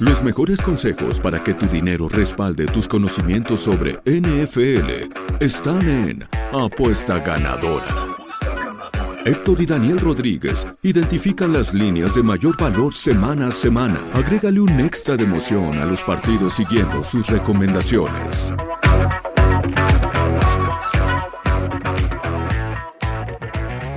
Los mejores consejos para que tu dinero respalde tus conocimientos sobre NFL están en Apuesta Ganadora. Héctor y Daniel Rodríguez identifican las líneas de mayor valor semana a semana. Agrégale un extra de emoción a los partidos siguiendo sus recomendaciones.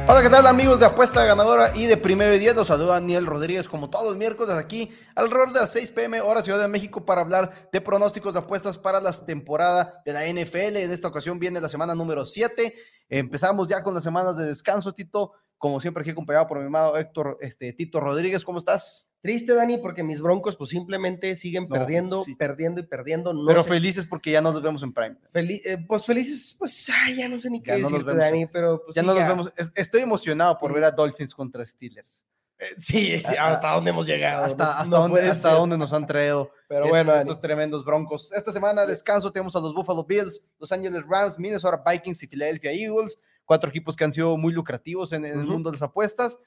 Hola, ¿qué tal amigos de Apuesta Ganadora y de Primero y Diez? Los saluda Daniel Rodríguez como todos los miércoles aquí alrededor de las 6 pm hora Ciudad de México para hablar de pronósticos de apuestas para la temporada de la NFL. En esta ocasión viene la semana número 7. Empezamos ya con las semanas de descanso, Tito. Como siempre aquí acompañado por mi amado Héctor este, Tito Rodríguez. ¿Cómo estás? Triste, Dani, porque mis broncos pues simplemente siguen perdiendo, perdiendo y perdiendo. pero felices porque ya no los vemos en Prime. Eh, pues felices, pues ya no sé ni qué decir, Dani, pero pues, ya no los vemos. Estoy emocionado por ver a Dolphins contra Steelers. Eh, sí, hasta dónde hemos llegado. Hasta, hasta, dónde, hasta dónde, nos han traído pero bueno, estos tremendos broncos. Esta semana descanso tenemos a los Buffalo Bills, Los Angeles Rams, Minnesota Vikings y Philadelphia Eagles. Cuatro equipos que han sido muy lucrativos en, el mundo de las apuestas.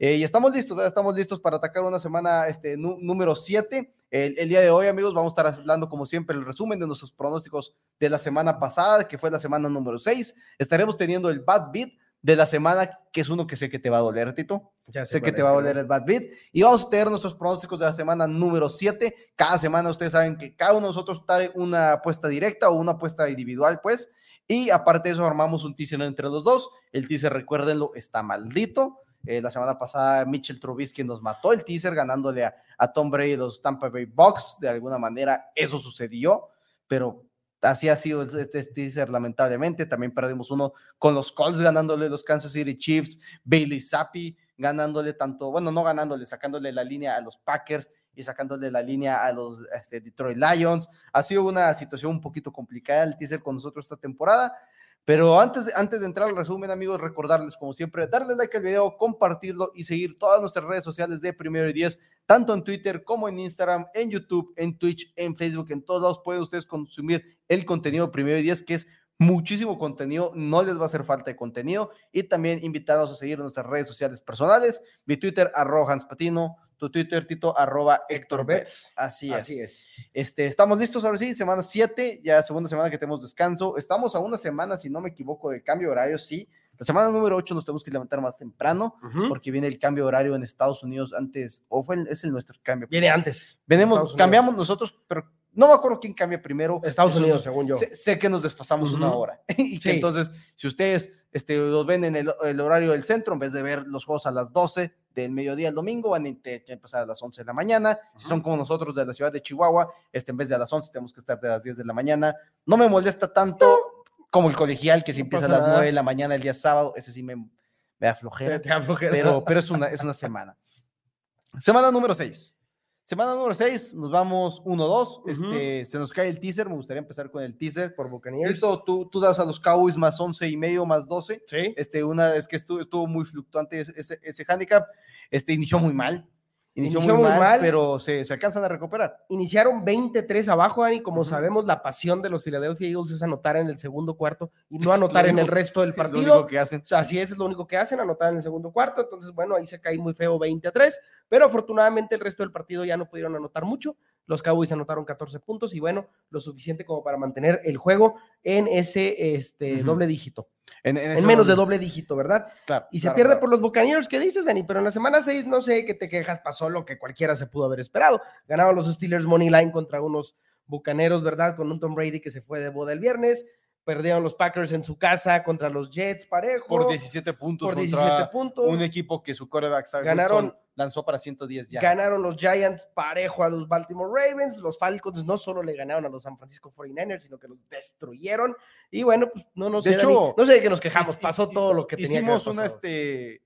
Eh, y estamos listos, estamos listos para atacar una semana este, número 7. El, día de hoy, amigos, vamos a estar hablando, como siempre, el resumen de nuestros pronósticos de la semana pasada, que fue la semana número 6. Estaremos teniendo el Bad Beat de la semana, que es uno que sé que te va a doler, Tito. Ya sé, que te va a doler el Bad Beat. Y vamos a tener nuestros pronósticos de la semana número 7. Cada semana ustedes saben que cada uno de nosotros trae una apuesta directa o una apuesta individual, pues. Y aparte de eso, armamos un teaser entre los dos. El teaser, recuérdenlo, está maldito. Eh, la semana pasada Mitchell Trubisky nos mató el teaser ganándole a, Tom Brady los Tampa Bay Bucks. De alguna manera eso sucedió, pero así ha sido este, teaser lamentablemente. También perdimos uno con los Colts ganándole los Kansas City Chiefs, Bailey Zappi ganándole tanto, bueno, no ganándole, sacándole la línea a los Packers y sacándole la línea a los este, Detroit Lions. Ha sido una situación un poquito complicada el teaser con nosotros esta temporada, pero antes de, antes de entrar al resumen, amigos, recordarles, como siempre, darle like al video, compartirlo y seguir todas nuestras redes sociales de Primero y Diez, tanto en Twitter como en Instagram, en YouTube, en Twitch, en Facebook, en todos lados pueden ustedes consumir el contenido Primero y Diez, que es muchísimo contenido, no les va a hacer falta de contenido y también invitados a seguir nuestras redes sociales personales, mi Twitter, arroba Patino, tu Twitter, Tito, arroba Héctor Betts. Así es. Así es. Este, estamos listos ahora sí, semana 7, ya segunda semana que tenemos descanso. Estamos a una semana, si no me equivoco, de cambio de horario, sí. La semana número 8 nos tenemos que levantar más temprano porque viene el cambio de horario en Estados Unidos antes, o fue es el nuestro cambio. Viene antes. Venimos, cambiamos nosotros, pero no me acuerdo quién cambia primero. Estados Unidos, según yo. Sé, que nos desfasamos una hora. y que entonces, si ustedes este, los ven en el, el, horario del centro, en vez de ver los juegos a las 12, del mediodía al domingo, van a empezar a las 11 de la mañana. Si son como nosotros de la ciudad de Chihuahua, este, en vez de a las 11 tenemos que estar de las 10 de la mañana. No me molesta tanto como el colegial, que si empieza a las 9 de la mañana el día sábado, ese sí me, me da flojera. Pero, pero es, una, es una semana. Semana número 6. Semana número 6, nos vamos 1-2. este, se nos cae el teaser. Me gustaría empezar con el teaser. Por Buccaneers. Tú, tú das a los Cowboys más 11 y medio, más 12. Sí. Este, una es que estuvo, estuvo muy fluctuante ese, ese handicap. Este, inició muy mal. Inició, muy, mal, pero se, se, alcanzan a recuperar. Iniciaron 23 abajo, Dani. Como sabemos, la pasión de los Philadelphia Eagles es anotar en el segundo cuarto y no anotar en el resto del partido. Lo único que hacen. así es, es lo único que hacen, anotar en el segundo cuarto. Entonces, bueno, ahí se cae muy feo 20 a 3, pero afortunadamente el resto del partido ya no pudieron anotar mucho. Los Cowboys anotaron 14 puntos y bueno, lo suficiente como para mantener el juego en ese este, doble dígito. En, menos de doble dígito, ¿verdad? Claro. Y se pierde por los Buccaneers, ¿qué dices, Dani? Pero en la semana 6, no sé qué te quejas, pasó lo que cualquiera se pudo haber esperado. Ganaban los Steelers Money Line contra unos Bucaneros, ¿verdad? Con un Tom Brady que se fue de boda el viernes. Perdieron los Packers en su casa contra los Jets parejo. Por 17 puntos. Por 17 puntos. Un equipo que su coreback ganaron, lanzó para 110 ya. Ganaron los Giants parejo a los Baltimore Ravens. Los Falcons no solo le ganaron a los San Francisco 49ers, sino que los destruyeron. Y bueno, pues no, no sé. De hecho, no sé de qué nos quejamos. Pasó todo lo que teníamos. Hicimos una, este,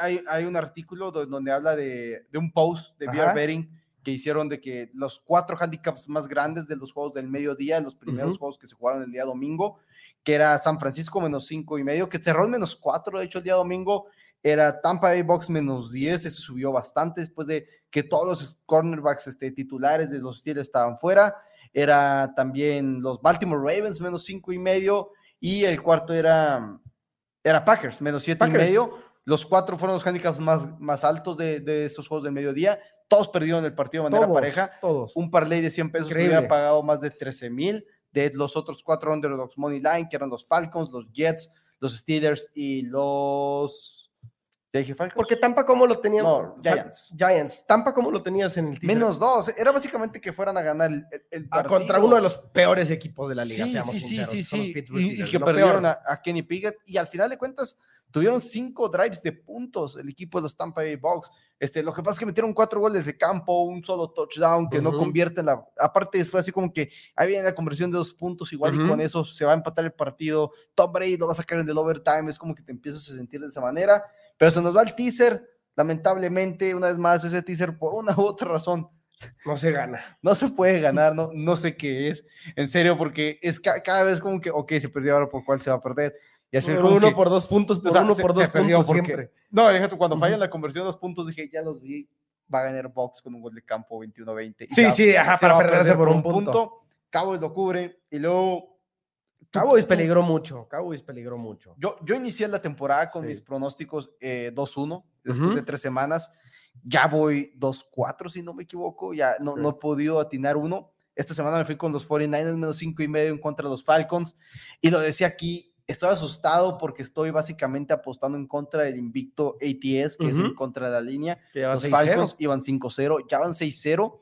hay, hay, un artículo donde habla de, de un post de VR Betting que hicieron de que los cuatro handicaps más grandes de los juegos del mediodía, los primeros juegos que se jugaron el día domingo, que era San Francisco menos cinco y medio, que cerró en menos cuatro, de hecho, el día domingo, era Tampa Bay Box menos 10, ese subió bastante después de que todos los cornerbacks este, titulares de los Steelers estaban fuera, era también los Baltimore Ravens menos cinco y medio, y el cuarto era, era Packers menos siete y medio, los cuatro fueron los handicaps más, más altos de, de estos juegos del mediodía, todos perdieron el partido de manera pareja. Todos. Un parlay de 100 pesos hubiera pagado más de 13 mil de los otros cuatro underdogs money line, que eran los Falcons, los Jets, los Steelers y los. Porque Tampa, ¿cómo lo teníamos? No, Giants. Giants. Tampa, ¿cómo lo tenías en el teaser? Menos dos. Era básicamente que fueran a ganar el, el ah, contra uno de los peores equipos de la liga. Sí, sí, sí, sí, sí. Y, que perdieron a, a, Kenny Piggott. Y al final de cuentas, Tuvieron cinco drives de puntos el equipo de los Tampa Bay Bucks. Este, lo que pasa es que metieron cuatro goles de campo, un solo touchdown que no convierte la. Aparte, fue así como que ahí viene la conversión de dos puntos, igual y con eso se va a empatar el partido. Tom Brady lo va a sacar en el overtime. Es como que te empiezas a sentir de esa manera. Pero se nos va el teaser. Lamentablemente, una vez más, ese teaser por una u otra razón no se gana. No se puede ganar, no, no sé qué es. En serio, porque es cada vez como que, ok, se perdió ahora por cuál se va a perder. Y hacer uno por dos puntos, pues uno por dos puntos siempre. No, déjate, cuando fallan la conversión de dos puntos, dije, ya los vi, va a ganar Box con un gol de campo 21-20. Sí, sí, ajá, para perderse por un punto. Cowboys lo cubre y luego Cowboys peligró mucho, Cowboys peligró mucho. Yo, yo inicié la temporada con mis pronósticos 2-1 eh, después de tres semanas. Ya voy 2-4, si no me equivoco. Ya no, no he podido atinar uno. Esta semana me fui con los 49ers menos 5 y medio en contra de los Falcons. Y lo decía aquí, estoy asustado porque estoy básicamente apostando en contra del invicto ATS, que es en contra de la línea. Los Falcons iban 5-0, ya van 6-0.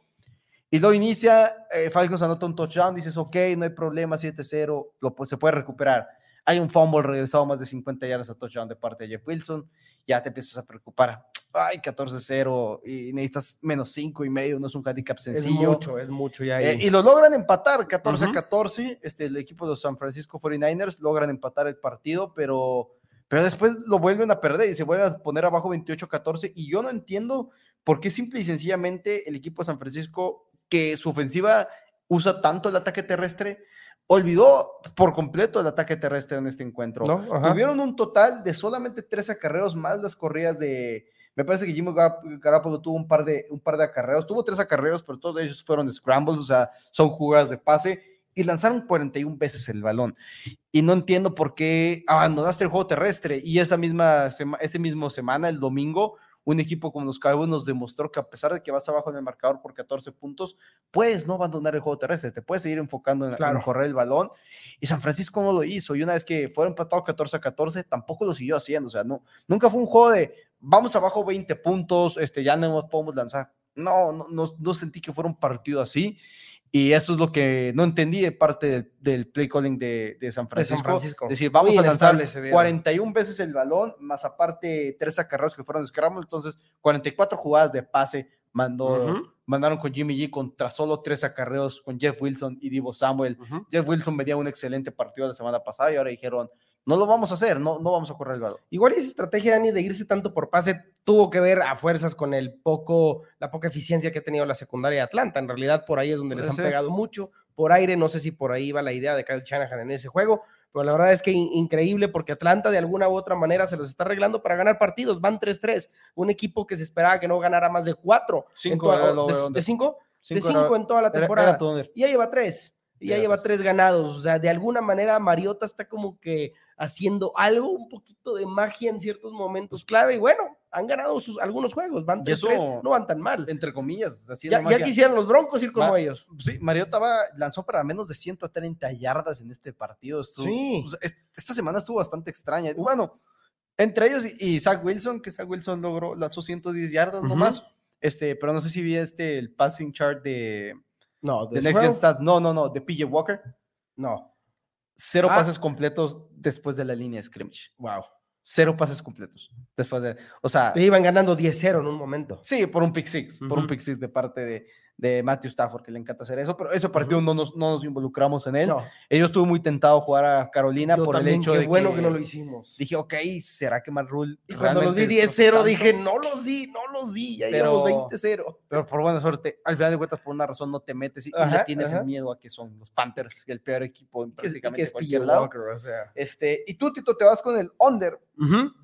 Y lo inicia, eh, Falcons anota un touchdown, dices, ok, no hay problema, 7-0, lo, se puede recuperar. Hay un fumble regresado más de 50 yardas a touchdown de parte de Jeff Wilson, ya te empiezas a preocupar ay, 14-0 y necesitas menos 5 y medio, no es un handicap sencillo. Es mucho, es mucho ya. Eh, y lo logran empatar, 14-14, este, el equipo de los San Francisco 49ers logran empatar el partido, pero, pero después lo vuelven a perder y se vuelven a poner abajo 28-14 y yo no entiendo por qué simple y sencillamente el equipo de San Francisco, que su ofensiva usa tanto el ataque terrestre, olvidó por completo el ataque terrestre en este encuentro. Tuvieron un total de solamente tres acarreos más las corridas de, me parece que Jimmy Garoppolo tuvo un par de, un par de acarreos, tuvo tres acarreos, pero todos ellos fueron scrambles, o sea, son jugadas de pase y lanzaron 41 veces el balón. Y no entiendo por qué abandonaste el juego terrestre. Y esa misma, ese mismo semana, el domingo, un equipo como los Cowboys nos demostró que a pesar de que vas abajo en el marcador por 14 puntos, puedes no abandonar el juego terrestre, te puedes seguir enfocando en, en, correr el balón. Y San Francisco no lo hizo. Y una vez que fueron empatados 14 a 14, tampoco lo siguió haciendo. O sea, no, nunca fue un juego de vamos abajo 20 puntos, este, ya no podemos lanzar. No, no, no, sentí que fuera un partido así. Y eso es lo que no entendí de parte del, play calling de, San Francisco. Es decir, vamos a lanzar 41 veces el balón, más aparte tres acarreos que fueron scramble, entonces 44 jugadas de pase mandó, mandaron con Jimmy G contra solo tres acarreos con Jeff Wilson y Divo Samuel. Jeff Wilson venía un excelente partido la semana pasada y ahora dijeron, no lo vamos a hacer, no, no vamos a correr el balón. Igual esa estrategia, Dani, de irse tanto por pase tuvo que ver a fuerzas con el poco, la poca eficiencia que ha tenido la secundaria de Atlanta. En realidad, por ahí es donde les han pegado mucho. Por aire, no sé si por ahí va la idea de Kyle Shanahan en ese juego, pero la verdad es que increíble porque Atlanta de alguna u otra manera se los está arreglando para ganar partidos. Van 3-3. Un equipo que se esperaba que no ganara más de 4. Cinco de 5 de 5 en toda la temporada. y ya lleva 3. Y ya lleva 3 ganados. O sea, de alguna manera Mariota está como que haciendo algo, un poquito de magia en ciertos momentos clave. Y bueno, han ganado sus, algunos juegos, van 3 no van tan mal. Entre comillas. Ya, ya, quisieran los Broncos ir como ellos. Sí, Mariota lanzó para menos de 130 yardas en este partido. sí. esta semana estuvo bastante extraña. Bueno, entre ellos y, Zach Wilson, que Zach Wilson logró, lanzó 110 yardas nomás. Este, pero no sé si vi este, el passing chart de, no, de, Next Gen Stats. No, no, no, de PJ Walker. No. Cero ah. pases completos después de la línea de scrimmage. Wow. Cero pases completos. Después de, o sea. Iban ganando 10-0 en un momento. Sí, por un pick six, por un pick six de parte de, de Matthew Stafford, que le encanta hacer eso, pero ese partido no, nos, no nos involucramos en él. No. Ellos estuvo muy tentado jugar a Carolina por el hecho de bueno que, no lo hicimos. Dije, ok, ¿será que Matt Rule Y cuando los di 10-0 dije, no los di, no los di, ya pero, 20-0. Pero por buena suerte, al final de cuentas, por una razón no te metes y, le tienes el miedo a que son los Panthers, el peor equipo en prácticamente que cualquier lado. o sea. este, y tú, Tito, te vas con el under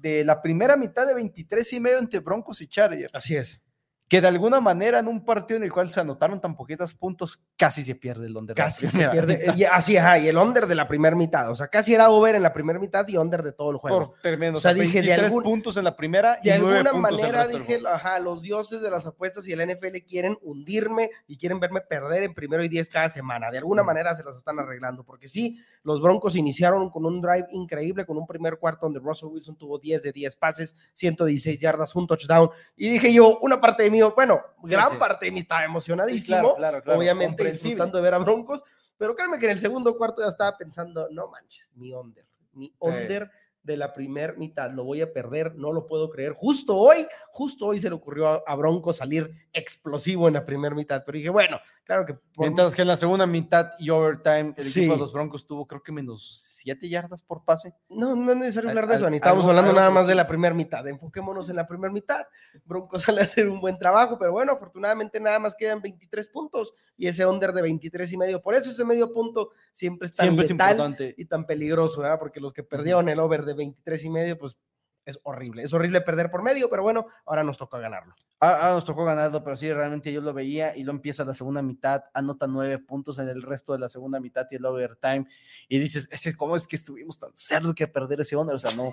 de la primera mitad de 23 y medio entre Broncos y Chargers. Así es que de alguna manera en un partido en el cual se anotaron tan poquitos puntos, casi se pierde el under. Casi se pierde. Y, así, ajá, y el under de la primera mitad. O sea, casi era over en la primera mitad y under de todo el juego. Por tremendo. O sea, dije de algún, puntos en la primera y de alguna manera dije, ajá, los dioses de las apuestas y el NFL quieren hundirme y quieren verme perder en primero y diez cada semana. De alguna manera se las están arreglando, porque sí, los Broncos iniciaron con un drive increíble, con un primer cuarto donde Russell Wilson tuvo 10 de 10 pases, 116 yardas, un touchdown. Y dije yo, una parte de mí, bueno, gran parte de mí estaba emocionadísimo, obviamente disfrutando de ver a Broncos, pero créeme que en el segundo cuarto ya estaba pensando, no manches, mi under, mi under de la primer mitad. Lo voy a perder, no lo puedo creer. Justo hoy, justo hoy se le ocurrió a, Bronco salir explosivo en la primera mitad. Pero dije, bueno, claro que. Mientras que en la segunda mitad y overtime, el equipo de los Broncos tuvo, creo que menos 7 yardas por pase. No, no es necesario hablar de eso, ni estábamos hablando nada más de la primera mitad. Enfoquémonos en la primera mitad. Broncos sale a hacer un buen trabajo, pero bueno, afortunadamente nada más quedan 23 puntos y ese under de 23 y medio. Por eso ese medio punto siempre es tan siempre y tan peligroso, ¿verdad? Porque los que perdieron el over de 23 y medio, pues es horrible. Es horrible perder por medio, pero bueno, ahora nos toca ganarlo. Ahora, nos tocó ganarlo, pero sí, realmente yo lo veía y lo empieza la segunda mitad, anota nueve puntos en el resto de la segunda mitad y el overtime. Y dices, ¿cómo es que estuvimos tan cerca que perder ese under? O sea, no.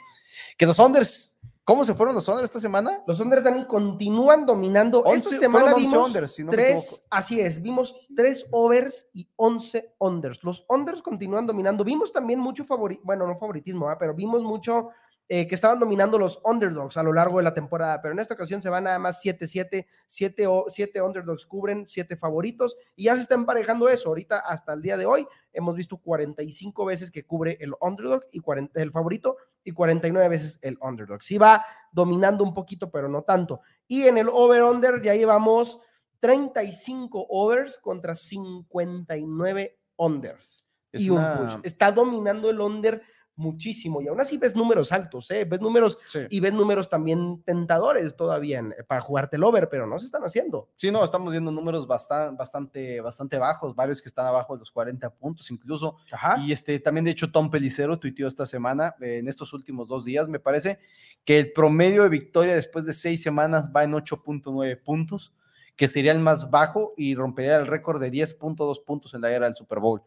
Que los unders, ¿cómo se fueron los unders esta semana? Los unders, Dani, continúan dominando. esta semana vimos unders, tres, así es, vimos tres overs y once unders. Los unders continúan dominando. Vimos también mucho favoritismo, bueno, no favoritismo, pero vimos mucho eh, que estaban dominando los underdogs a lo largo de la temporada, pero en esta ocasión se van nada más 7-7, 7 underdogs cubren 7 favoritos y ya se está emparejando eso. Ahorita hasta el día de hoy hemos visto 45 veces que cubre el underdog y 40, el favorito y 49 veces el underdog. Sí va dominando un poquito, pero no tanto. Y en el over-under ya llevamos 35 overs contra 59 unders. y un push. Está dominando el under muchísimo y aún así ves números altos, ¿eh? ves números y ves números también tentadores todavía para jugarte el over, pero no se están haciendo. Sí, no, estamos viendo números bastante, bastante, bastante bajos, varios que están abajo de los 40 puntos incluso. Y este, también de hecho Tom Pelicero tuiteó esta semana, eh, en estos últimos dos días me parece, que el promedio de victoria después de seis semanas va en 8.9 puntos, que sería el más bajo y rompería el récord de 10.2 puntos en la era del Super Bowl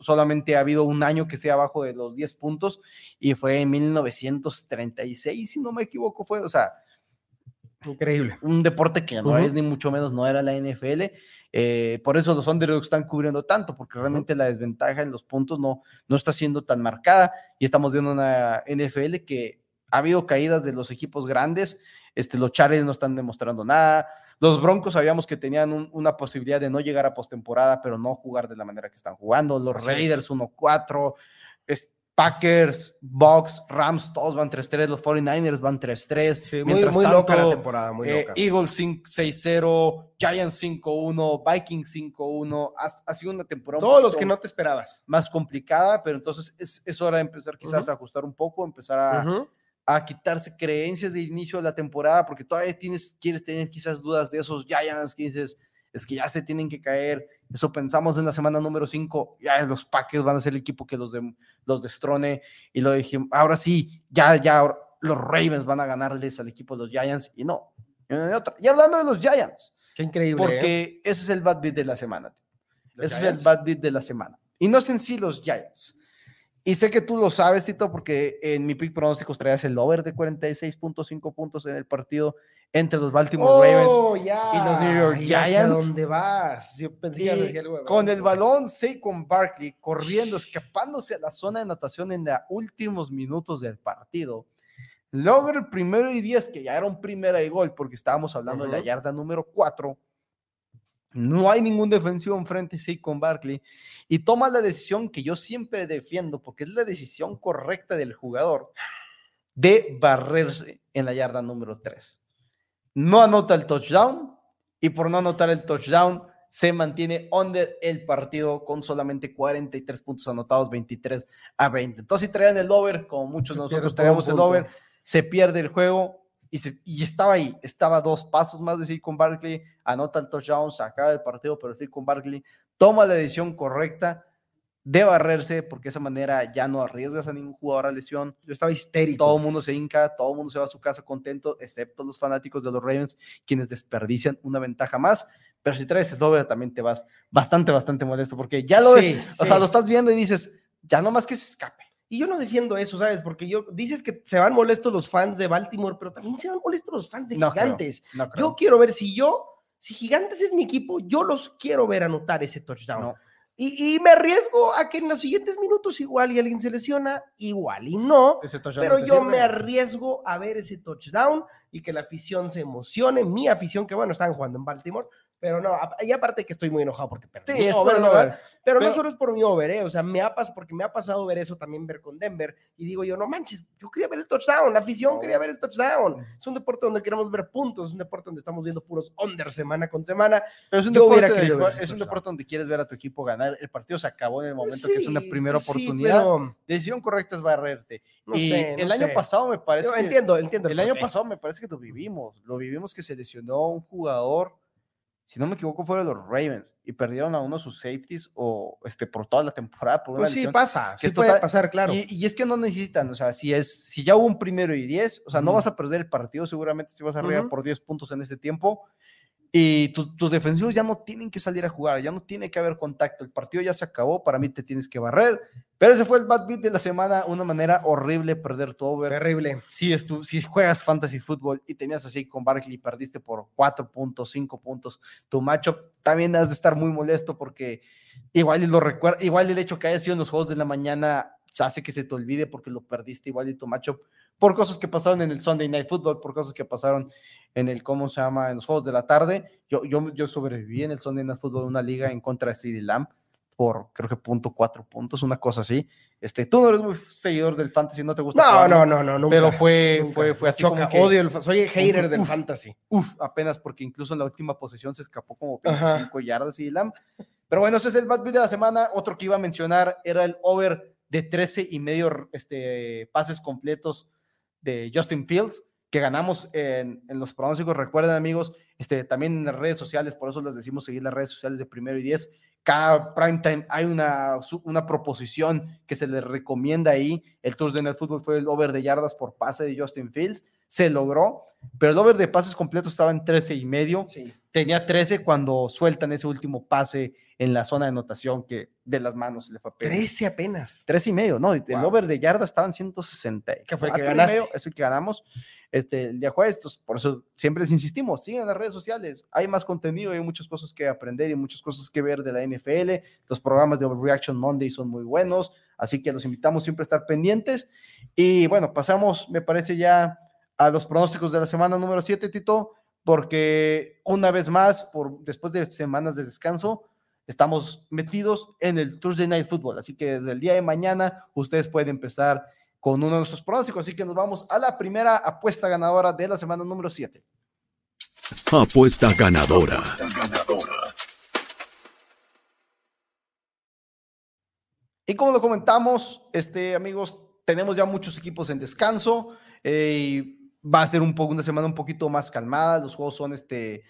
solamente ha habido un año que esté abajo de los 10 puntos y fue en 1936, si no me equivoco, fue, o sea, increíble. Un deporte que no es ni mucho menos, no era la NFL. Eh, por eso los underdogs están cubriendo tanto, porque realmente la desventaja en los puntos no, no está siendo tan marcada y estamos viendo una NFL que ha habido caídas de los equipos grandes, este, los Chargers no están demostrando nada, los Broncos sabíamos que tenían una posibilidad de no llegar a postemporada, pero no jugar de la manera que están jugando. Los Raiders 1-4, Packers, Bucks, Rams, todos van 3-3, los 49ers van 3-3. mientras muy, tanto, la temporada, muy eh, Eagles 6-0, Giants 5-1, Vikings 5-1. Ha, sido una temporada. Todos los que no te esperabas. Más complicada, pero entonces es, hora de empezar quizás a ajustar un poco, empezar a, a quitarse creencias de inicio de la temporada, porque todavía tienes, quieres tener quizás dudas de esos Giants que dices, es que ya se tienen que caer. Eso pensamos en la semana número 5, ya los Packers van a ser el equipo que los, de, los destrone. Y lo dije, ahora sí, ya, ya los Ravens van a ganarles al equipo de los Giants. Y no, y hablando de los Giants. Qué increíble. Porque ¿eh? ese es el bad beat de la semana. Ese es el bad beat de la semana. Y no es en sí los Giants. Y sé que tú lo sabes, Tito, porque en mi pick pronósticos traías el over de 46.5 puntos en el partido entre los Baltimore oh, Ravens y los New York Giants. ¿Dónde vas? Yo pensé algo con el balón, Saquon Barkley corriendo, escapándose a la zona de natación en los últimos minutos del partido. Logra el primero y 10, que ya era un primera y gol, porque estábamos hablando de la yarda número 4 No hay ningún defensivo enfrente, sí, con Barkley. Y toma la decisión que yo siempre defiendo, porque es la decisión correcta del jugador, de barrerse en la yarda número 3. No anota el touchdown y por no anotar el touchdown se mantiene under el partido con solamente 43 puntos anotados, 23 a 20. Entonces, si traían el over, como muchos de nosotros traíamos el over, se pierde el juego y, estaba ahí, estaba dos pasos más de con Barkley, anota el touchdown, saca el partido, pero con Barkley toma la decisión correcta de barrerse, porque de esa manera ya no arriesgas a ningún jugador a lesión. Yo estaba histérico. Todo el mundo se hinca, todo el mundo se va a su casa contento, excepto los fanáticos de los Ravens, quienes desperdician una ventaja más. Pero si traes el doble, también te vas bastante, bastante molesto, porque ya lo ves, o sea, lo estás viendo y dices, ya no más que se escape. Y yo no defiendo eso, ¿sabes? Porque yo dices que se van molestos los fans de Baltimore, pero también se van molestos los fans de Gigantes. Yo quiero ver si yo, si Gigantes es mi equipo, yo los quiero ver anotar ese touchdown. Y, me arriesgo a que en los siguientes minutos igual y alguien se lesiona, igual y no, pero yo me arriesgo a ver ese touchdown y que la afición se emocione, mi afición, que bueno, están jugando en Baltimore, pero no, y aparte que estoy muy enojado porque perdí. Sí, pero, no solo es por mi over, ¿eh? o sea, me ha pasado, porque me ha pasado ver eso también, ver con Denver, y digo yo, no manches, yo quería ver el touchdown, la afición quería ver el touchdown. Es un deporte donde queremos ver puntos, es un deporte donde estamos viendo puros under semana con semana. Pero es un, deporte, es un deporte donde quieres ver a tu equipo ganar. El partido se acabó en el momento que es una primera oportunidad. Decisión correcta es barrerte. y el año pasado me parece. que, entiendo, entiendo. El, el año pasado me parece que lo vivimos. Lo vivimos que se lesionó un jugador si no me equivoco, fueron los Ravens y perdieron a uno de sus safeties o este, por toda la temporada. Por pues sí, pasa, que sí puede pasar, claro. Y, es que no necesitan, o sea, si, es, si ya hubo un primero y diez, o sea, no vas a perder el partido, seguramente si vas arriba por 10 puntos en ese tiempo, y tus defensivos ya no tienen que salir a jugar, ya no tiene que haber contacto. El partido ya se acabó, para mí te tienes que barrer. Pero ese fue el bad beat de la semana, una manera horrible perder tu over. Terrible. Si, es tu, si juegas fantasy fútbol y tenías así con Barkley y perdiste por 4 puntos, 5 puntos, tu macho también has de estar muy molesto porque igual y lo recuerda, igual el hecho que haya sido en los juegos de la mañana hace que se te olvide porque lo perdiste igual y tu macho por cosas que pasaron en el Sunday Night Football, por cosas que pasaron en el, ¿cómo se llama?, en los Juegos de la Tarde. Yo, yo, yo sobreviví en el Sunday Night Football, una liga en contra de CD Lamb por creo que punto cuatro puntos, una cosa así. Este, tú no eres muy seguidor del fantasy, no te gusta. No, no, no, no, nunca, Pero fue, fue, fue así como que, odio el, soy hater del fantasy. Uf, apenas porque incluso en la última posición se escapó como 25 yardas y Lamb. Pero bueno, ese es el bad beat de la semana. Otro que iba a mencionar era el over de 13 y medio este, pases completos de Justin Fields, que ganamos en, los pronósticos. Recuerden, amigos, este, también en las redes sociales, por eso les decimos seguir las redes sociales de primero y diez. Cada prime time hay una, una proposición que se les recomienda ahí. El Thursday Night Football fue el over de yardas por pase de Justin Fields. Se logró, pero el over de pases completos estaba en 13 y medio. Tenía 13 cuando sueltan ese último pase en la zona de anotación que de las manos le fue apenas. 13 apenas. 13 y medio, ¿no? El over de yardas estaban 160. ¿Qué fue el que ganaste? es el que ganamos este, el día jueves. por eso siempre les insistimos, sigan las redes sociales. Hay más contenido, hay muchas cosas que aprender y muchas cosas que ver de la NFL. Los programas de Reaction Monday son muy buenos, así que los invitamos siempre a estar pendientes. Y bueno, pasamos, me parece ya a los pronósticos de la semana número 7, Tito, porque una vez más, por, después de semanas de descanso, estamos metidos en el Thursday Night Football. Así que desde el día de mañana ustedes pueden empezar con uno de nuestros pronósticos. Así que nos vamos a la primera apuesta ganadora de la semana número 7. Apuesta ganadora. Y como lo comentamos, este, amigos, tenemos ya muchos equipos en descanso. Eh, va a ser un poco una semana un poquito más calmada. Los juegos son este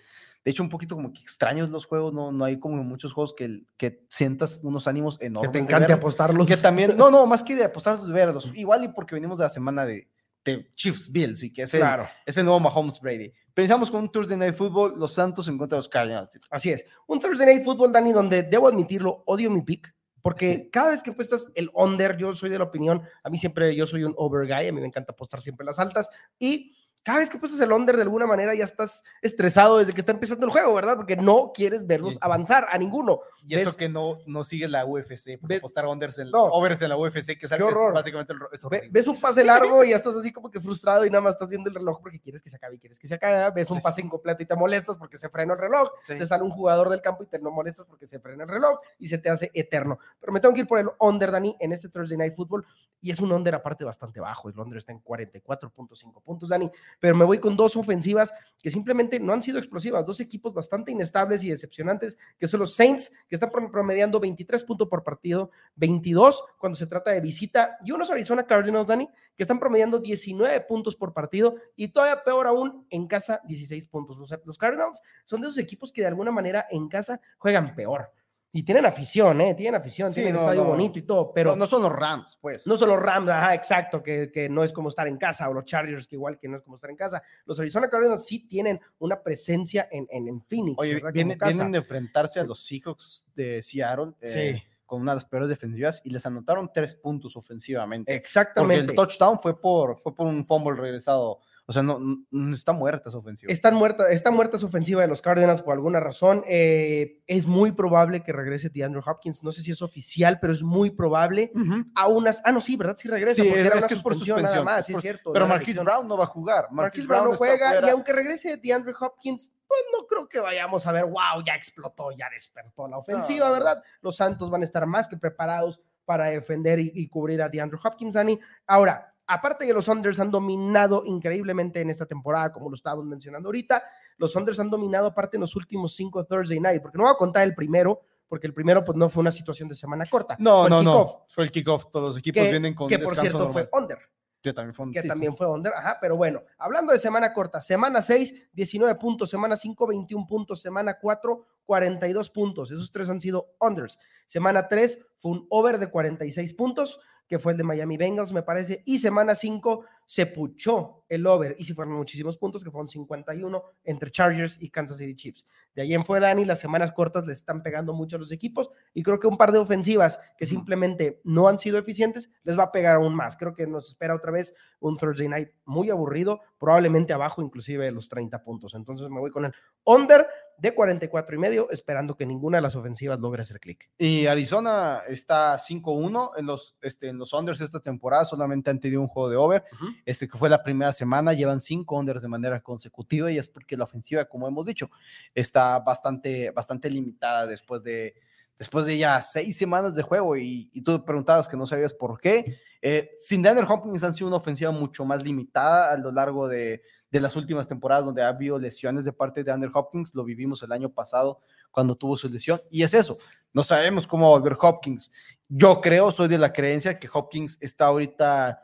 de hecho, un poquito como que extraños los juegos, no, no hay como muchos juegos que, que sientas unos ánimos enormes. Que te encante apostarlos. Que también, no, no, más que de apostarlos, de verlos. Igual y porque venimos de la semana de, de Chiefs Bills y que es el, claro. es el nuevo Mahomes Brady. Pensamos con un Thursday Night Football, los Santos en contra de los Cardinals. Así es. Un Thursday Night Football, Dani, donde debo admitirlo, odio mi pick. Porque cada vez que apuestas el under, yo soy de la opinión, a mí siempre, yo soy un over guy, a mí me encanta apostar siempre las altas. Y cada vez que pasas el under de alguna manera ya estás estresado desde que está empezando el juego, ¿verdad? Porque no quieres verlos avanzar a ninguno. Y eso que no, no sigue la UFC, porque apostar unders en, overs en la UFC, que es, básicamente el, Ves un pase largo y ya estás así como que frustrado y nada más estás viendo el reloj porque quieres que se acabe y quieres que se acabe. Ves un pase incompleto y te molestas porque se frena el reloj. Se sale un jugador del campo y te no molestas porque se frena el reloj y se te hace eterno. Pero me tengo que ir por el under, Dani, en este Thursday Night Football y es un under aparte bastante bajo. El under está en 44.5 puntos, Dani pero me voy con dos ofensivas que simplemente no han sido explosivas, dos equipos bastante inestables y decepcionantes, que son los Saints, que están promediando 23 puntos por partido, 22 cuando se trata de visita, y unos Arizona Cardinals, Dani, que están promediando 19 puntos por partido, y todavía peor aún, en casa 16 puntos. Los, los Cardinals son de esos equipos que de alguna manera en casa juegan peor. Y tienen afición, ¿eh? Tienen afición, tienen un estadio bonito y todo, pero... No, son los Rams, pues. No son los Rams, ajá, exacto, que, que, no es como estar en casa, o los Chargers, que igual que no es como estar en casa. Los Arizona Cardinals sí tienen una presencia en, en, en Phoenix. Oye, vienen, de enfrentarse a los Seahawks de Seattle. Eh, con una de las peores defensivas y les anotaron tres puntos ofensivamente. Exactamente. Porque el touchdown fue por, fue por un fumble regresado o sea, no, no está muerta su ofensiva. Están muerta, está muerta su ofensiva de los Cardinals por alguna razón. Eh, es muy probable que regrese DeAndre Hopkins. No sé si es oficial, pero es muy probable. A unas. Ah, no, sí, ¿verdad? Sí regresa. Sí, es que es por suspensión. Nada más, sí, es cierto. Pero Marquis Brown no va a jugar. Marquis Brown, no juega. Y aunque regrese DeAndre Hopkins, pues no creo que vayamos a ver, wow, ya explotó, ya despertó la ofensiva, ¿verdad? Los Santos van a estar más que preparados para defender y, y cubrir a DeAndre Hopkins, Dani. Ahora, aparte que los Unders han dominado increíblemente en esta temporada, como lo estábamos mencionando ahorita, los Unders han dominado aparte en los últimos cinco Thursday Night, porque no voy a contar el primero, porque el primero pues no fue una situación de semana corta. No, no, no. Fue el kickoff. Todos los equipos vienen con Que por cierto fue under. Que también fue, que también fue under, ajá, pero bueno, hablando de semana corta, semana 6, 19 puntos, semana 5, 21 puntos, semana 4, 42 puntos, esos tres han sido unders. Semana 3 fue un over de 46 puntos, que fue el de Miami Bengals, me parece, y semana 5 se puchó el over, y si fueron muchísimos puntos, que fueron 51 entre Chargers y Kansas City Chiefs. De ahí en fuera, Dani, las semanas cortas le están pegando mucho a los equipos, y creo que un par de ofensivas que simplemente no han sido eficientes, les va a pegar aún más. Creo que nos espera otra vez un Thursday night muy aburrido, probablemente abajo inclusive de los 30 puntos. Entonces me voy con el under de 44 y medio, esperando que ninguna de las ofensivas logre hacer clic. Y Arizona está 5-1 en los, este, en los unders esta temporada, solamente han tenido un juego de over, este que fue la primera semana, llevan cinco unders de manera consecutiva y es porque la ofensiva, como hemos dicho, está bastante, bastante limitada después de, después de ya seis semanas de juego y, y tú preguntabas que no sabías por qué. Eh, sin Daniel Hopkins han sido una ofensiva mucho más limitada a lo largo de, de las últimas temporadas donde ha habido lesiones de parte de Andrew Hopkins. Lo vivimos el año pasado cuando tuvo su lesión. Y es eso, no sabemos cómo va a volver Hopkins. Yo creo, soy de la creencia que Hopkins está ahorita,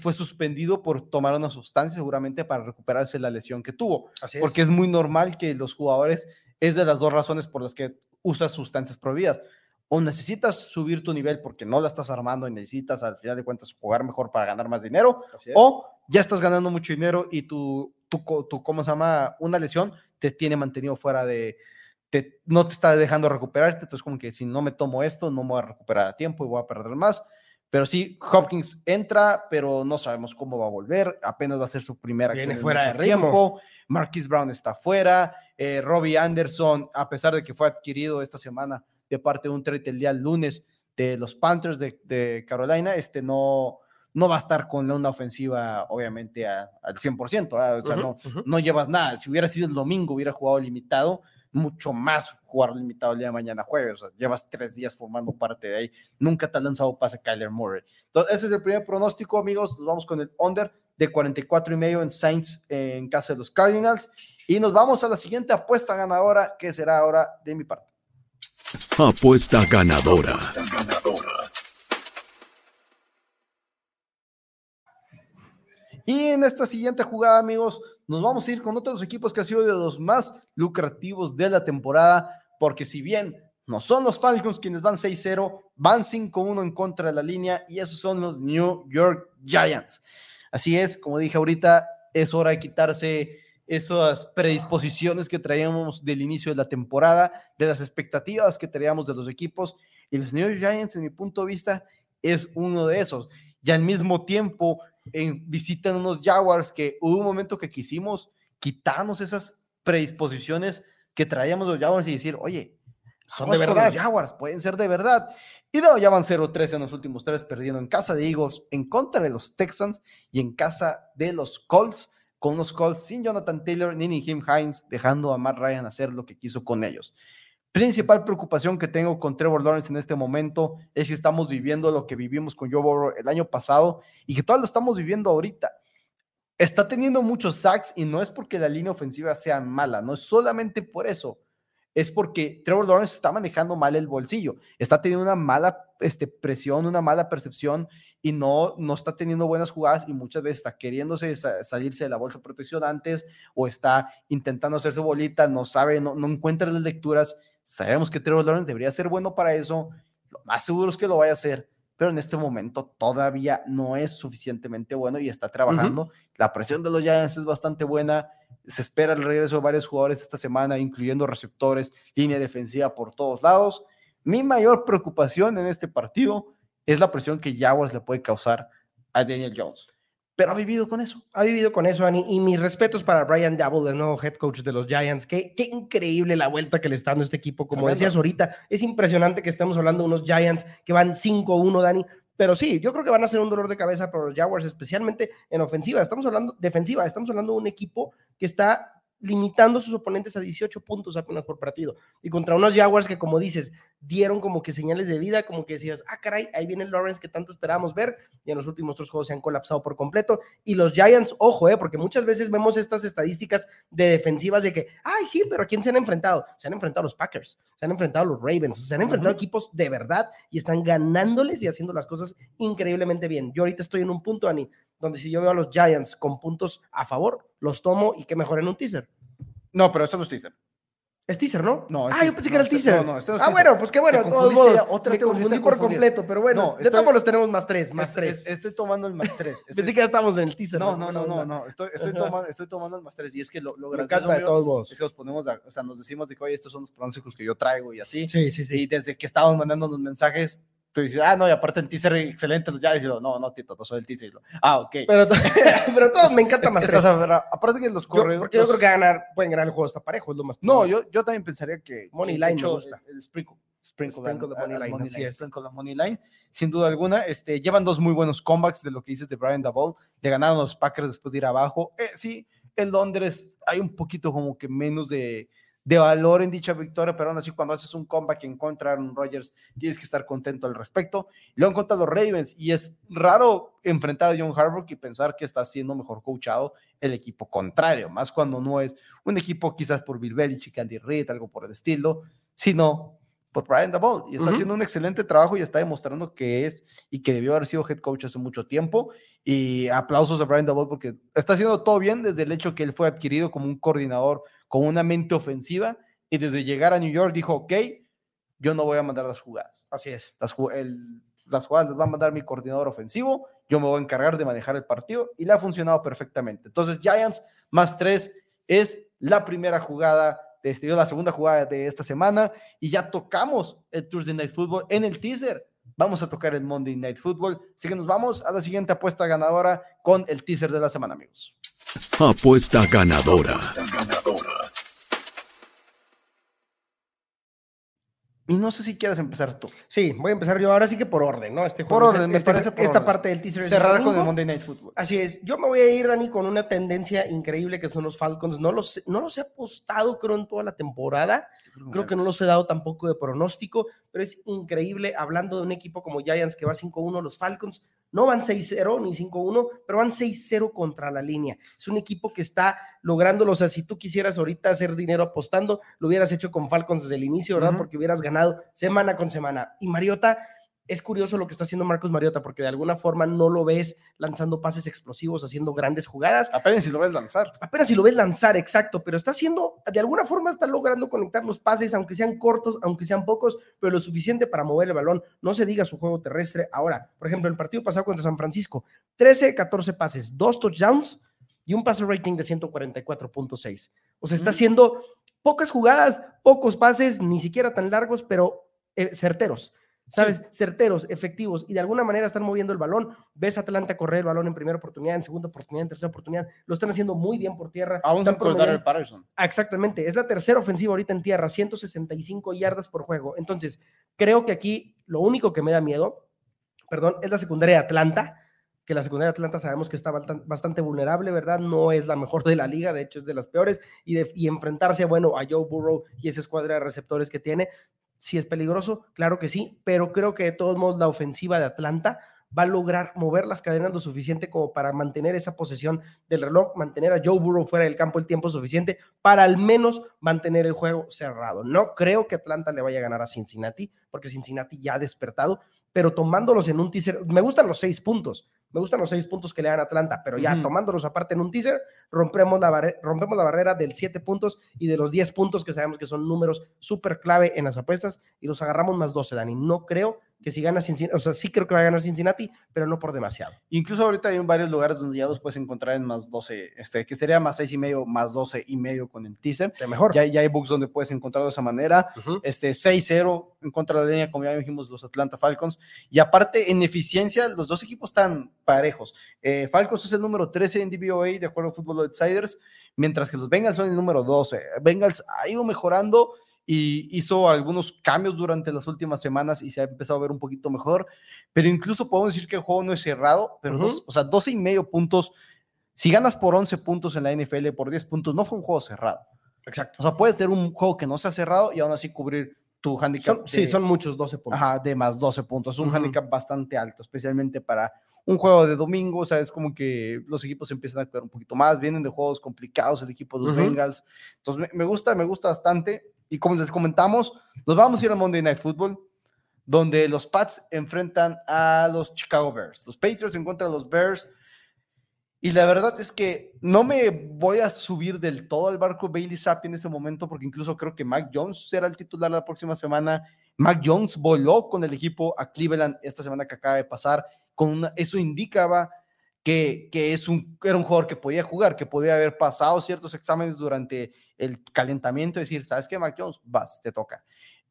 fue suspendido por tomar una sustancia seguramente para recuperarse la lesión que tuvo. Porque es muy normal que los jugadores, es de las dos razones por las que usas sustancias prohibidas o necesitas subir tu nivel porque no la estás armando y necesitas al final de cuentas jugar mejor para ganar más dinero, o ya estás ganando mucho dinero y tu, tu, tu, ¿cómo se llama? Una lesión te tiene mantenido fuera de, te, no te está dejando recuperarte, entonces como que si no me tomo esto, no me voy a recuperar a tiempo y voy a perder más. Pero sí, Hopkins entra, pero no sabemos cómo va a volver. Apenas va a ser su primera acción Viene fuera de tiempo. Marquis Brown está fuera. Eh, Robbie Anderson, a pesar de que fue adquirido esta semana, de parte de un trade el día lunes de los Panthers de, Carolina, este no, no va a estar con una ofensiva, obviamente, al 100%. ¿ah? O sea, no, no llevas nada. Si hubiera sido el domingo, hubiera jugado limitado, mucho más jugar limitado el día de mañana jueves. O sea, llevas tres días formando parte de ahí. Nunca te ha lanzado pase Kyler Murray. Entonces, ese es el primer pronóstico, amigos. Nos vamos con el under de 44 y medio en Saints en casa de los Cardinals. Y nos vamos a la siguiente apuesta ganadora, que será ahora de mi parte. Apuesta ganadora. Y en esta siguiente jugada, amigos, nos vamos a ir con otros equipos que han sido de los más lucrativos de la temporada, porque si bien no son los Falcons quienes van 6-0, van 5-1 en contra de la línea y esos son los New York Giants. Así es, como dije ahorita, es hora de quitarse esas predisposiciones que traíamos del inicio de la temporada, de las expectativas que traíamos de los equipos. Y los New York Giants, en mi punto de vista, es uno de esos. Y al mismo tiempo, en, visitan unos Jaguars que hubo un momento que quisimos quitarnos esas predisposiciones que traíamos los Jaguars y decir, oye, son de verdad. Los Jaguars, pueden ser de verdad. Y no, ya van 0-3 en los últimos tres, perdiendo en casa de Eagles, en contra de los Texans y en casa de los Colts, con unos Colts sin Jonathan Taylor ni Jim Hines, dejando a Matt Ryan hacer lo que quiso con ellos. Principal preocupación que tengo con Trevor Lawrence en este momento es que estamos viviendo lo que vivimos con Joe Burrow el año pasado y que todavía lo estamos viviendo ahorita. Está teniendo muchos sacks y no es porque la línea ofensiva sea mala, no es solamente por eso es porque Trevor Lawrence está manejando mal el bolsillo, está teniendo una mala este, presión, una mala percepción y no, no está teniendo buenas jugadas y muchas veces está queriéndose salirse de la bolsa de protección antes o está intentando hacerse bolita, no sabe, no, no encuentra las lecturas. Sabemos que Trevor Lawrence debería ser bueno para eso, lo más seguro es que lo vaya a hacer, pero en este momento todavía no es suficientemente bueno y está trabajando. La presión de los Giants es bastante buena se espera el regreso de varios jugadores esta semana, incluyendo receptores, línea defensiva por todos lados. Mi mayor preocupación en este partido es la presión que Jaguars le puede causar a Daniel Jones. Pero ha vivido con eso. Ha vivido con eso, Ani. Y mis respetos para Brian Double, el nuevo head coach de los Giants. Qué, qué increíble la vuelta que le está dando este equipo. Como decías ahorita, es impresionante que estemos hablando de unos Giants que van 5-1, Dani, pero sí, yo creo que van a ser un dolor de cabeza para los Jaguars, especialmente en ofensiva. Estamos hablando defensiva, estamos hablando de un equipo que está limitando a sus oponentes a 18 puntos apenas por partido. Y contra unos Jaguars que, como dices, dieron como que señales de vida, como que decías, ah, caray, ahí viene el Lawrence que tanto esperábamos ver, y en los últimos tres juegos se han colapsado por completo. Y los Giants, ojo, eh, porque muchas veces vemos estas estadísticas de defensivas de que, ay, sí, pero ¿a quién se han enfrentado? Se han enfrentado a los Packers, se han enfrentado a los Ravens, se han enfrentado a equipos de verdad y están ganándoles y haciendo las cosas increíblemente bien. Yo ahorita estoy en un punto, Ani, donde si yo veo a los Giants con puntos a favor, los tomo y que mejoren un teaser. No, pero esto no es teaser. Es teaser, ¿no? No, ah, yo pensé que era el teaser. No, no, no es ah, bueno, pues qué bueno. De todos modos, otra me confundí por completo, pero bueno, de todos modos tenemos más tres, más tres. estoy tomando el más tres. pensé que ya estamos en el teaser. No, no, no, no, no. Estoy, estoy, tomando, estoy tomando el más tres y es que lo, lo me encanta de todos modos. es que nos ponemos, o sea, nos decimos de que, oye, estos son los pronósticos que yo traigo y así. Sí, sí, sí. Y desde que estábamos mandando los mensajes, tú dices, ah, no, y aparte el teaser excelente, ya dices, no, no, Tito, no soy el teaser. Ah, ok. Pero, pero todos me encanta más tres. aparte que los corredores. Porque yo creo que ganar, pueden ganar el juego hasta parejo, es lo más. No, yo, yo también pensaría que. Money Line me gusta. El, sprinkle. Sprinkle, sprinkle de Money, Line. Money Sprinkle de Money Line. Sin duda alguna, este, llevan dos muy buenos comebacks de lo que dices de Brian Dabol. Le ganaron los Packers después de ir abajo. Eh, sí, en Londres hay un poquito como que menos de de valor en dicha victoria, pero aún así cuando haces un comeback en contra de Aaron Rodgers, tienes que estar contento al respecto. Luego en contra los Ravens, y es raro enfrentar a John Harbaugh y pensar que está siendo mejor coachado el equipo contrario, más cuando no es un equipo quizás por Bill Belichick, Andy Reid, algo por el estilo, sino por Brian Dabol. Y está haciendo un excelente trabajo y está demostrando que es y que debió haber sido head coach hace mucho tiempo. Y aplausos a Brian Dabol porque está haciendo todo bien desde el hecho que él fue adquirido como un coordinador con una mente ofensiva y desde llegar a New York dijo, ok, yo no voy a mandar las jugadas. Así es. Las, las jugadas las va a mandar mi coordinador ofensivo, yo me voy a encargar de manejar el partido y le ha funcionado perfectamente. Entonces, Giants más tres es la primera jugada, de este, la segunda jugada de esta semana y ya tocamos el Thursday Night Football en el teaser. Vamos a tocar el Monday Night Football. Así que nos vamos a la siguiente apuesta ganadora con el teaser de la semana, amigos. Apuesta ganadora. Y no sé si quieres empezar tú. Sí, voy a empezar yo ahora sí que por orden, ¿no? Este por orden, me este, parece Esta parte del teaser. Cerrar con el Monday Night Football. Así es. Yo me voy a ir, Dani, con una tendencia increíble que son los Falcons. No los, no los he apostado, creo, en toda la temporada. Creo que no los he dado tampoco de pronóstico, pero es increíble hablando de un equipo como Giants que va 5-1, los Falcons no van 6-0 ni 5-1, pero van 6-0 contra la línea. Es un equipo que está lográndolo. O sea, si tú quisieras ahorita hacer dinero apostando, lo hubieras hecho con Falcons desde el inicio, ¿verdad? Porque hubieras ganado semana con semana. Y Mariota es curioso lo que está haciendo Marcos Mariota, porque de alguna forma no lo ves lanzando pases explosivos, haciendo grandes jugadas. Apenas si lo ves lanzar. Apenas si lo ves lanzar, exacto, pero está haciendo, de alguna forma está logrando conectar los pases, aunque sean cortos, aunque sean pocos, pero lo suficiente para mover el balón. No se diga su juego terrestre. Ahora, por ejemplo, el partido pasado contra San Francisco, 13, 14 pases, dos touchdowns y un pase rating de 144.6. O sea, está haciendo pocas jugadas, pocos pases, ni siquiera tan largos, pero eh, certeros ¿sabes? Certeros, efectivos y de alguna manera están moviendo el balón. Ves a Atlanta correr el balón en primera oportunidad, en segunda oportunidad, en tercera oportunidad. Lo están haciendo muy bien por tierra. Vamos a cortar el Patterson. Exactamente. Es la tercera ofensiva ahorita en tierra, 165 yardas por juego. Entonces, creo que aquí lo único que me da miedo, perdón, es la secundaria de Atlanta que la secundaria de Atlanta sabemos que está bastante vulnerable, ¿verdad? No es la mejor de la liga, de hecho es de las peores, y, de, y enfrentarse, bueno, a Joe Burrow y esa escuadra de receptores que tiene, si es peligroso, claro que sí, pero creo que de todos modos la ofensiva de Atlanta va a lograr mover las cadenas lo suficiente como para mantener esa posesión del reloj, mantener a Joe Burrow fuera del campo el tiempo suficiente para al menos mantener el juego cerrado. No creo que Atlanta le vaya a ganar a Cincinnati, porque Cincinnati ya ha despertado, pero tomándolos en un teaser, me gustan los seis puntos, me gustan los seis puntos que le dan a Atlanta, pero ya tomándolos aparte en un teaser, rompemos la, rompemos la barrera del siete puntos y de los diez puntos que sabemos que son números súper clave en las apuestas y los agarramos más 12, Dani. No creo que si gana Cincinnati, o sea, sí creo que va a ganar Cincinnati, pero no por demasiado. Incluso ahorita hay varios lugares donde ya los puedes encontrar en más 12, este, que sería más seis y medio, más 12 y medio con el teaser. De mejor. Ya, ya hay books donde puedes encontrarlo de esa manera. Este 6-0 en contra de la línea, como ya dijimos, los Atlanta Falcons. Y aparte, en eficiencia, los dos equipos están parejos. Eh, Falcons es el número 13 en DBOA, de acuerdo a Football Outsiders, mientras que los Bengals son el número 12. Bengals ha ido mejorando y hizo algunos cambios durante las últimas semanas y se ha empezado a ver un poquito mejor, pero incluso podemos decir que el juego no es cerrado, pero o sea, 12 y medio puntos, si ganas por 11 puntos en la NFL, por 10 puntos, no fue un juego cerrado. Exacto. O sea, puedes tener un juego que no sea cerrado y aún así cubrir tu handicap. sí, son muchos 12 puntos. Ajá, de más 12 puntos. Es un handicap bastante alto, especialmente para un juego de domingo, o sea, es como que los equipos empiezan a jugar un poquito más, vienen de juegos complicados el equipo de los Bengals. Entonces, me, gusta, me gusta bastante. Y como les comentamos, nos vamos a ir al Monday Night Football, donde los Pats enfrentan a los Chicago Bears. Los Patriots encuentran a los Bears. Y la verdad es que no me voy a subir del todo al barco Bailey Zappi en este momento, porque incluso creo que Mac Jones será el titular la próxima semana. Mac Jones voló con el equipo a Cleveland esta semana que acaba de pasar. Con eso indicaba que, que, es un, era un jugador que podía jugar, que podía haber pasado ciertos exámenes durante el calentamiento decir, ¿sabes qué, Mac Jones? Vas, te toca.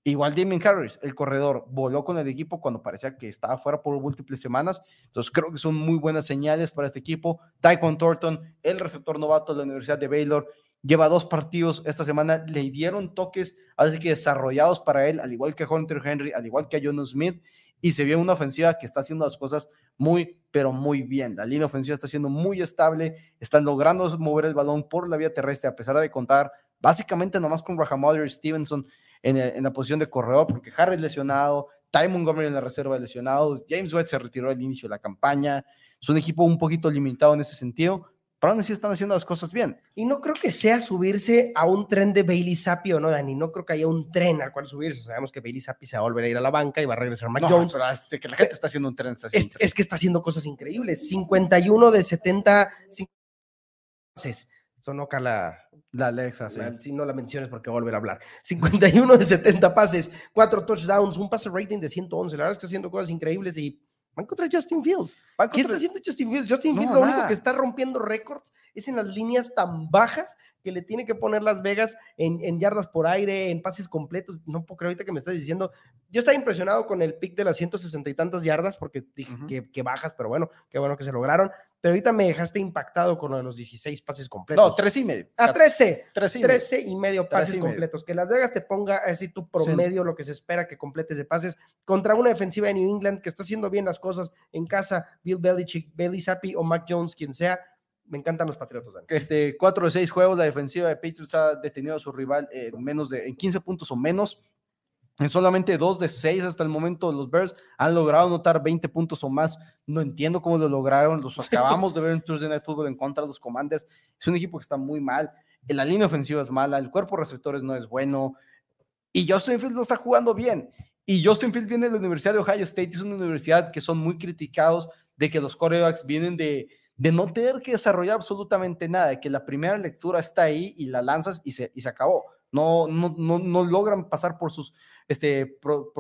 Igual Damien Harris, el corredor, voló con el equipo cuando parecía que estaba fuera por múltiples semanas. Entonces creo que son muy buenas señales para este equipo. Tyquan Thornton, el receptor novato de la Universidad de Baylor, lleva dos partidos esta semana. Le dieron toques, así que desarrollados para él, al igual que Hunter Henry, al igual que a John Smith. Y se vio una ofensiva que está haciendo las cosas muy, pero muy bien. La línea ofensiva está siendo muy estable, están logrando mover el balón por la vía terrestre, a pesar de contar básicamente nomás con Rahamother Stevenson en, en, la posición de corredor, porque Harris lesionado, Ty Montgomery en la reserva de James White se retiró al inicio de la campaña. Es un equipo un poquito limitado en ese sentido, aún así están haciendo las cosas bien. Y no creo que sea subirse a un tren de Bailey Zappi o no, Dani. No creo que haya un tren al cual subirse. Sabemos que Bailey Zappi se va a volver a ir a la banca y va a regresar Mac Jones. Pero este, que la gente está haciendo un tren. es, que está haciendo cosas increíbles. 51 de 70 pases. Sonoca la, la Alexa, si no la menciones porque va a volver a hablar. 51 de 70 pases, 4 touchdowns, un pase rating de 111. La verdad es que está haciendo cosas increíbles y Van contra Justin Fields. ¿Qué está haciendo Justin Fields? Justin Fields lo único que está rompiendo récords es en las líneas tan bajas que le tiene que poner Las Vegas en, yardas por aire, en pases completos. No puedo creer ahorita que me estás diciendo. Yo estaba impresionado con el pick de las 160 y tantas yardas porque dije que, bajas, pero bueno, qué bueno que se lograron. Pero ahorita me dejaste impactado con lo de los 16 pases completos. No, 13 y medio. Ah, 13. 13 y medio, pases completos. Que Las Vegas te ponga así tu promedio, lo que se espera que completes de pases contra una defensiva de New England que está haciendo bien las cosas en casa. Bill Belichick, Bailey Zappi o Mac Jones, quien sea me encantan los Patriotas. Este, cuatro de seis juegos, la defensiva de Patriots ha detenido a su rival en menos de en 15 puntos o menos. En solamente dos de seis hasta el momento, los Bears han logrado anotar 20 puntos o más. No entiendo cómo lo lograron. Los acabamos de ver en Thursday Night Football en contra de los Commanders. Es un equipo que está muy mal. La línea ofensiva es mala. El cuerpo de receptores no es bueno. Y Justin Fields no está jugando bien. Y Justin Fields viene de la Universidad de Ohio State. Es una universidad que son muy criticados de que los corebacks vienen de, de no tener que desarrollar absolutamente nada, de que la primera lectura está ahí y la lanzas y se, y se acabó. No, no, no, no logran pasar por sus, este, por,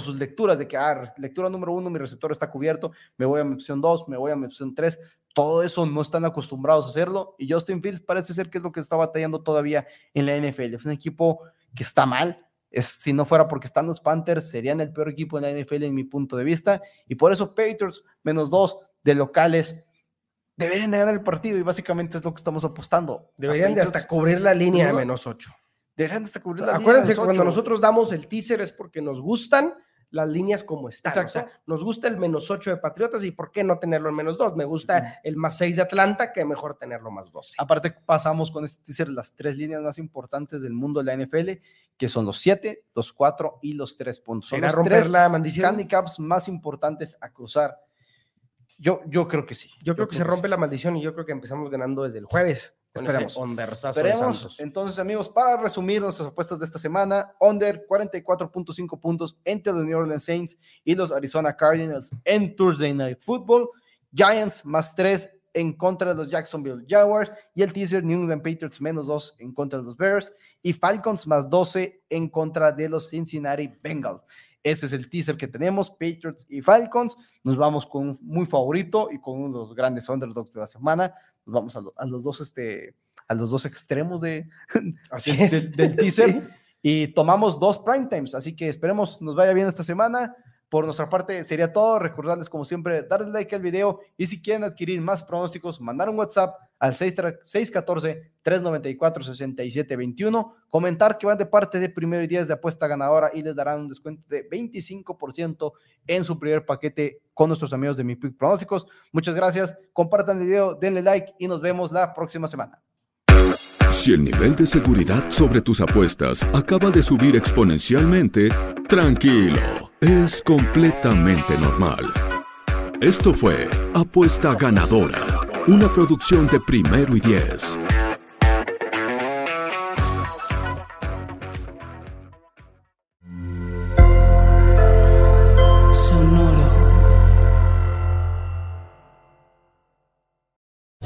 sus lecturas de que, ah, lectura número uno, mi receptor está cubierto, me voy a mi opción dos, me voy a mi opción tres. Todo eso no están acostumbrados a hacerlo y Justin Fields parece ser que es lo que está batallando todavía en la NFL. Es un equipo que está mal, Es, si no fuera porque están los Panthers, serían el peor equipo en la NFL en mi punto de vista. Y por eso Patriots, menos dos de locales, deberían de ganar el partido y básicamente es lo que estamos apostando. Deberían de hasta cubrir la línea de menos ocho. Deberían de hasta cubrir la Acuérdense, línea cuando nosotros damos el teaser es porque nos gustan las líneas como están. O sea, nos gusta el menos 8 de Patriotas y ¿por qué no tenerlo en menos 2? Me gusta el más 6 de Atlanta, que mejor tenerlo más 12. Aparte, pasamos con este teaser las tres líneas más importantes del mundo de la NFL, que son los 7, los 4 y los 3 puntos. Son los romper tres la handicaps más importantes a cruzar. Yo, yo creo que sí. Yo, creo, que, se rompe la maldición y yo creo que empezamos ganando desde el jueves. Esperemos. Esperemos. Entonces, amigos, para resumir nuestras apuestas de esta semana, under 44.5 puntos entre los New Orleans Saints y los Arizona Cardinals en Thursday Night Football. Giants más 3 en contra de los Jacksonville Jaguars y el teaser New England Patriots menos 2 en contra de los Bears y Falcons más 12 en contra de los Cincinnati Bengals. Ese es el teaser que tenemos, Patriots y Falcons. Nos vamos con un muy favorito y con uno de los grandes underdogs de la semana. Nos vamos a, los dos, este, a los dos extremos de, del teaser. Y tomamos dos prime times, así que esperemos nos vaya bien esta semana. Por nuestra parte sería todo. Recordarles, como siempre, darle like al video y si quieren adquirir más pronósticos, mandar un WhatsApp al 614-394-6721. Comentar que van de parte de primero y 10 de apuesta ganadora y les darán un descuento de 25% en su primer paquete con nuestros amigos de Mi Pick Pronósticos. Muchas gracias. Compartan el video, denle like y nos vemos la próxima semana. Si el nivel de seguridad sobre tus apuestas acaba de subir exponencialmente, tranquilo es completamente normal. Esto fue Apuesta Ganadora, una producción de primero y diez. Sonoro.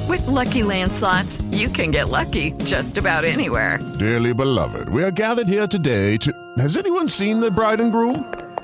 With lucky landslots, you can get lucky just about anywhere. Dearly beloved, we are gathered here today to. Has anyone seen the bride and groom?